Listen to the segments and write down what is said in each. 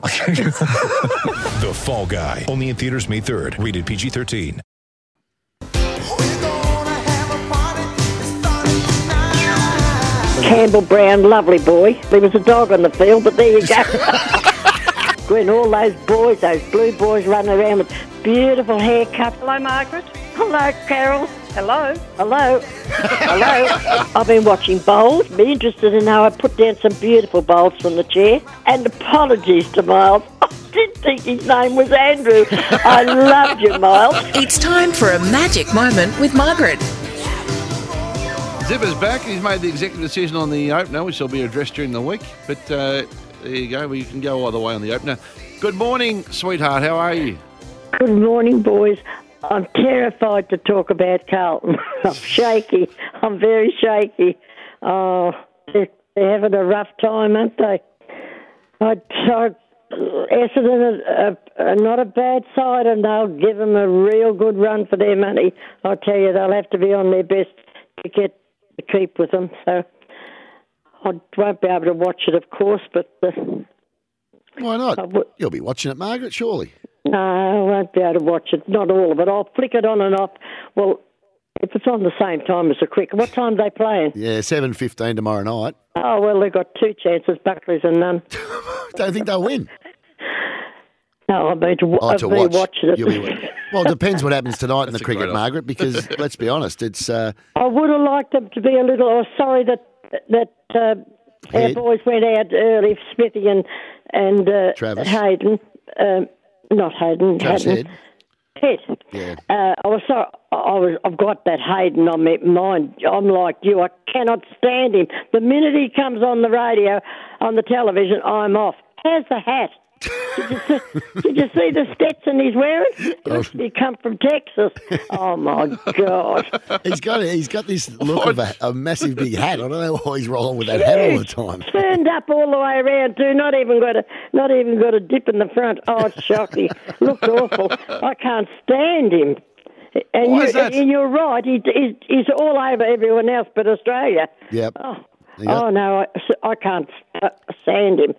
The Fall Guy. Only in theaters May 3rd. Rated PG-13. Campbell Brown, lovely boy. There was a dog on the field, but there you go. when all those boys, those blue boys running around with beautiful haircuts. Hello, Margaret. Hello, Carol. Hello. Hello. Hello. I've been watching bowls. Be interested in how I put down some beautiful bowls from the chair. And apologies to Miles. I did think his name was Andrew. I loved you, Miles. It's time for a magic moment with Margaret. Zipper's back. He's made the executive decision on the opener, which will be addressed during the week. But uh, there you go. We can go either way on the opener. Good morning, sweetheart. How are you? Good morning, boys. I'm terrified to talk about Carlton. I'm shaky. I'm very shaky. Oh, they're, they're having a rough time, aren't they? I, I Essendon are, are, not a bad side, and they'll give them a real good run for their money. I tell you, they'll have to be on their best to get to keep with them. So I won't be able to watch it, of course, but. Uh, Why not? Would- You'll be watching it, Margaret, surely. No, I won't be able to watch it. Not all of it. I'll flick it on and off. Well, if it's on the same time as the cricket, what time are they playing? Yeah, seven fifteen tomorrow night. Oh, well, they've got two chances, Buckley's and none. Don't think they'll win. No, I mean to, Oh, I've to been watch. watching it. You'll be, well, it depends what happens tonight in the cricket, Margaret. Because let's be honest, it's uh, I would have liked them to be a little. Oh, sorry that that uh, our boys went out early, Smithy and and uh, Travis. Hayden. Um, not Hayden. Head. Head. Yeah. Uh, I was sorry. I was. I've got that Hayden on my mind. I'm like you. I cannot stand him. The minute he comes on the radio, on the television, I'm off. How's the hat? Did you, see, did you see the Stetson he's wearing? Like he come from Texas. Oh my God! He's got he's got this look of a, a massive big hat. I don't know why he's rolling with that hat all the time. Turned up all the way around too. Not even got a not even got a dip in the front. Oh, it's shocking. Looks awful. I can't stand him. And, Why you, and you're right. He, he's, he's all over everyone else but Australia. Yep. Oh, Yeah. oh no, I, I can't stand him.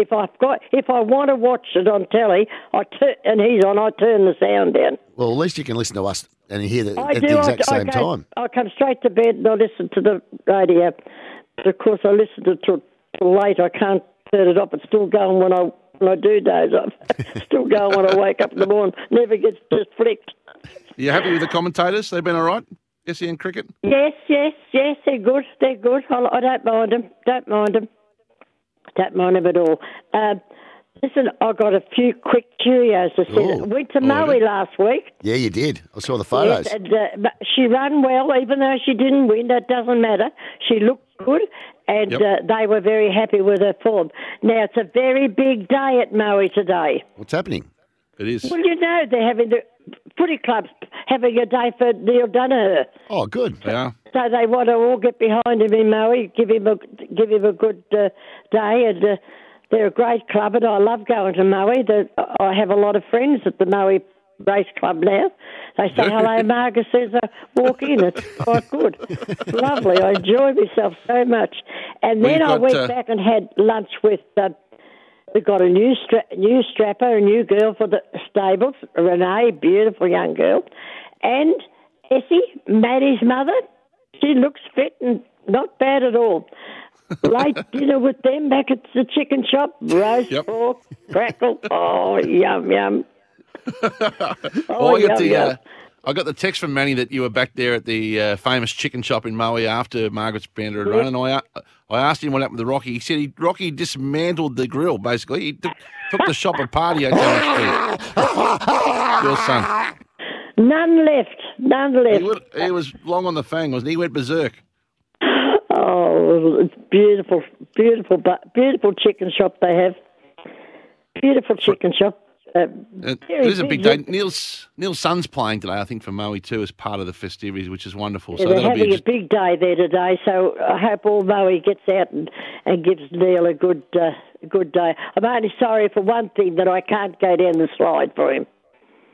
If I've got, if I want to watch it on telly, I tur- and he's on, I turn the sound down. Well, at least you can listen to us and hear the, I at do. the exact I, I same go, time. I come straight to bed and I listen to the radio. But of course, I listen to it till, till late. I can't turn it off. It's still going when I when I do days off. still going when I wake up in the morning. Never gets just flicked. Are you happy with the commentators? They've been all right? SEN cricket? Yes, yes, yes. They're good. They're good. I, I don't mind them. Don't mind them. Don't mind them at all. Um, listen, I got a few quick curios to Oh, say. Went to Moe last week. Yeah, you did. I saw the photos. Yes, and, uh, she ran well, even though she didn't win. That doesn't matter. She looked good, and Yep. uh, they were very happy with her form. Now it's a very big day at Moe today. What's happening? It is. Well, you know they're having the footy clubs having a day for Neale Daniher, Oh, good. Are. so they want to all get behind him in Moe, give him a give him a good uh, day, and. Uh, they're a great club, and I love going to Moe. The, I have a lot of friends at the Moe Race Club now. They say hello, Margaret says I walk in. It's quite good. Lovely. I enjoy myself so much. And then I got, went uh, back and had lunch with. Uh, we got a new stra- new strapper, a new girl for the stables, Renee, beautiful young girl, and Essie, Maddie's mother. She looks fit and not bad at all. Late dinner with them back at the chicken shop, roast Yep. pork, crackle. Oh, yum yum. Oh, I got yum the. Uh, I got the text from Manny that you were back there at the uh, famous chicken shop in Moe after Margaret's Brander had run, and I uh, I asked him what happened to Rocky. He said he Rocky dismantled the grill. Basically, he took, took the shop apart. He had Your son. None left. None He, left. would, he was long on the fang, wasn't he? He went berserk. Oh, it's beautiful, beautiful, bu- beautiful chicken shop they have. Beautiful chicken shop. Uh, It, it is a big day. big- Neil's Neil's son's playing today, I think, for Moe too, as part of the festivities, which is wonderful. Yeah, so they're that'll be having a just, big day there today, so I hope all Moe gets out and, and gives Neil a good uh, good day. I'm only sorry for one thing that I can't go down the slide for him.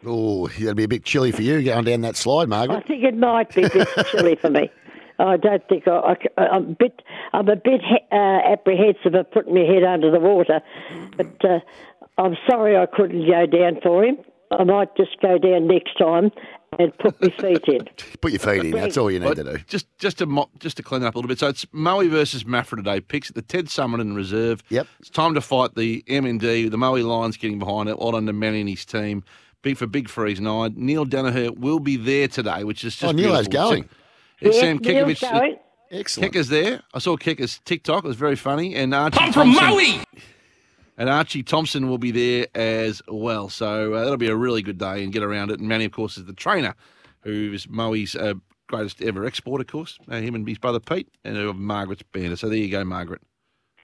Oh, that'll be a bit chilly for you going down that slide, Margaret. I Margaret. think it might be a bit chilly for me. I don't think I, I, am a bit. I'm a bit he- uh, apprehensive of putting my head under the water, but uh, I'm sorry I couldn't go down for him. I might just go down next time and put my feet in. Put your feet in. That's all you need but to do. just just to mo- just to clean up a little bit. So it's Moe versus Maffra today. Picks at the Ted Summerton Reserve. Yep. It's time to fight the MND. The Moe Lions getting behind it. Well under Manny and his team. Big for Big Freeze Nine. Neale Daniher will be there today, which is just Oh, Neil's beautiful. going. Yeah, Yes, Sam Neil's Kekovich. Excellent. Kecker's there. I saw Kecker's TikTok. It was very funny. And Archie I'm from Thompson, Moe. And Archie Thompson will be there as well. So uh, that'll be a really good day and get around it. And Manny, of course, is the trainer, who is Moe's uh, greatest ever export, of course. Uh, him and his brother Pete, and uh, Margaret's banner. So there you go, Margaret.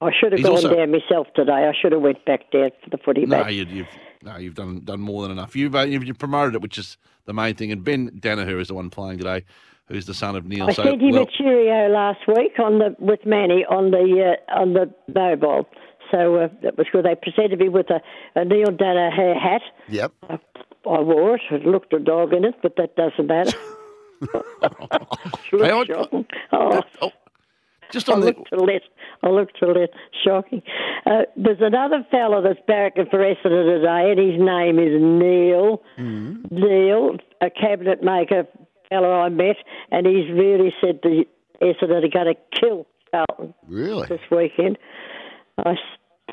I should have He's gone also- down myself today. I should have went back down for the footy No, match. you, you've no, you've done done more than enough. You've, uh, you've you've promoted it, which is the main thing. And Ben Daniher is the one playing today, who's the son of Neil. I so sent him well, a cheerio last week on the with Manny on the uh, on the mobile. So uh, that was good. They presented me with a, a Neale Daniher hat. Yep. I wore it. It looked a dog in it, but that doesn't matter. Hey, I- shocking. Oh, oh, just I on the looked a lit. I looked a lit. Shocking. Uh, there's another fella that's barracking for Essendon today, and his name is Neil. Neil, a cabinet maker fella I met, and he's really said the Essendon are going to kill Carlton Really? this weekend. I,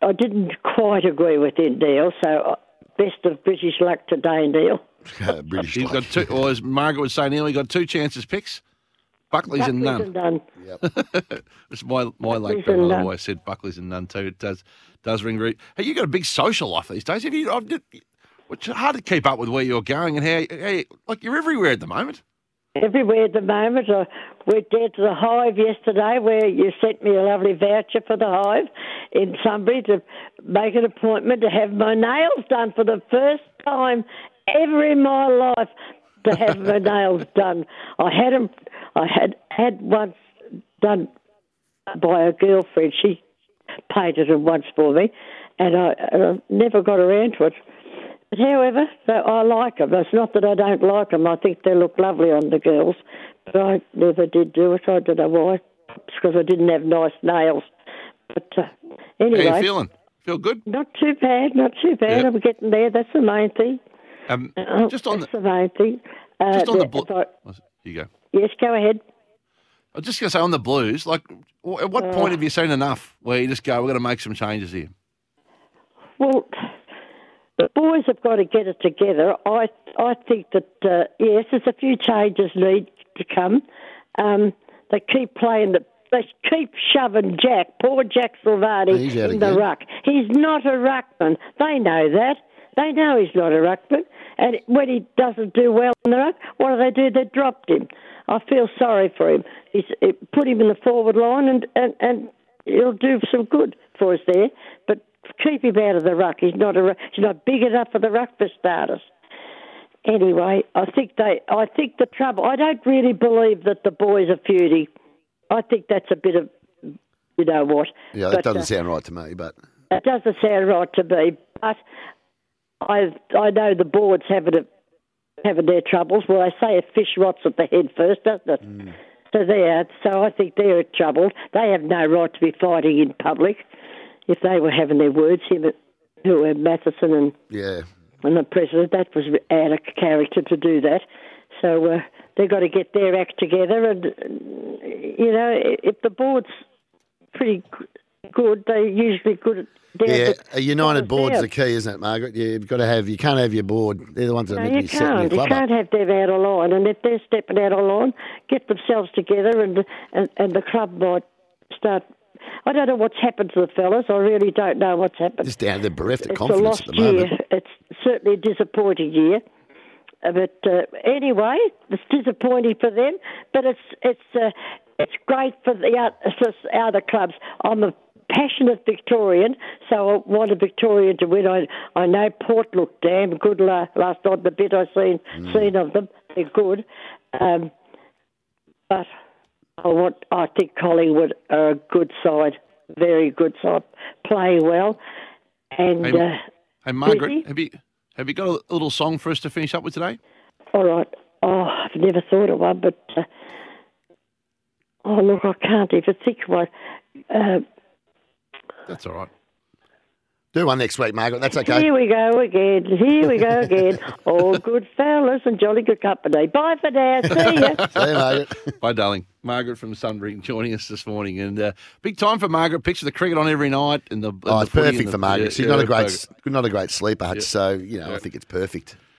I didn't quite agree with it, Neil, so uh, best of British luck today, Neil. Uh, British. You've luck. got two, or as Margaret would say, Neil, you've got two chances picks. Buckley's and Buckley's none. and done. It's my my late and grandmother always said Buckley's and none too. It does does ring. Re- hey, you got a big social life these days. Have you? I've, it's hard to keep up with where you're going and how, how you- like you're everywhere at the moment. Everywhere at the moment. I went down to the Hive yesterday where you sent me a lovely voucher for the Hive in Sunbury to make an appointment to have my nails done for the first time ever in my life to have my nails done. I had 'em- I had had once done by a girlfriend. She painted them once for me, and I, and I never got around to it. But however, I like them. It's not that I don't like them. I think they look lovely on the girls, but I never did do it. I don't know why. It's because I didn't have nice nails. But uh, How anyway, you feeling? Feel good? not too bad. Not too bad. Yep. I'm getting there. That's the main thing. Um, Uh, just on the that's the main thing. Uh, just on the the- I- You go. yes, go ahead. I was just going to say on the Blues. Like, at what Uh. point have you seen enough where you just go, we're going to make some changes here? Well, the boys have got to get it together. I I think that uh, yes, there's a few changes need to come. Um, they keep playing the. They keep shoving Jack, poor Jack Silvagni, in the ruck. He's not a ruckman. They know that. They know he's not a ruckman. And when he doesn't do well in the ruck, what do they do? They dropped him. I feel sorry for him. He's it, put him in the forward line, and, and, and he'll do some good for us there. But keep him out of the ruck. He's not a he's not big enough for the ruck for starters. Anyway, I think they. I think the trouble. I don't really believe that the boys are feuding. I think that's a bit of, you know what. Yeah, But, that doesn't uh, sound right to me, but it doesn't sound right to me, but I I know the board's having a, having their troubles. Well, they say a fish rots at the head first, doesn't it? So they are. So I think they're troubled. They have no right to be fighting in public. If they were having their words, him, who were Matheson and yeah. and the president, that was out of character to do that. So uh, they've got to get their act together, and you know, if the board's pretty good, they're usually good. At Yeah, a united board's the key, isn't it, Margaret? You've got to have. You can't have your board. They're the ones that No, to you can't. You can't up. have them out of line, and if they're stepping out of line, get themselves together, and and, and the club might start. I don't know what's happened to the fellas. I really don't know what's happened. Just down the bereft of it's a lost at the moment. year. It's certainly a disappointing year. But uh, anyway, it's disappointing for them. But it's it's uh, it's great for the for other clubs. I'm a passionate Victorian, so I want a Victorian to win. I I know Port looked damn good la- last night. The bit I seen seen of them, they're good. Um, but I want. I think Collingwood are a good side, very good side, play well, and. Hey, uh, Hey, Margaret, Busy? have you have you got a little song for us to finish up with today? All right. Oh, I've never thought of one, but uh, oh look, I can't even think of one. Uh, That's all right. Do one next week, Margaret. That's okay. Here we go again. Here we go again. All good fellas and jolly good company. Bye for now. See ya. See you, Margaret. Bye, darling. Margaret from Sunbury joining us this morning, and uh, big time for Margaret. Picture the cricket on every night, and the and Oh, the it's footy perfect and for the- Margaret. yeah, She's not a great, Margaret. not a great sleeper, Yeah. so you know I think it's perfect.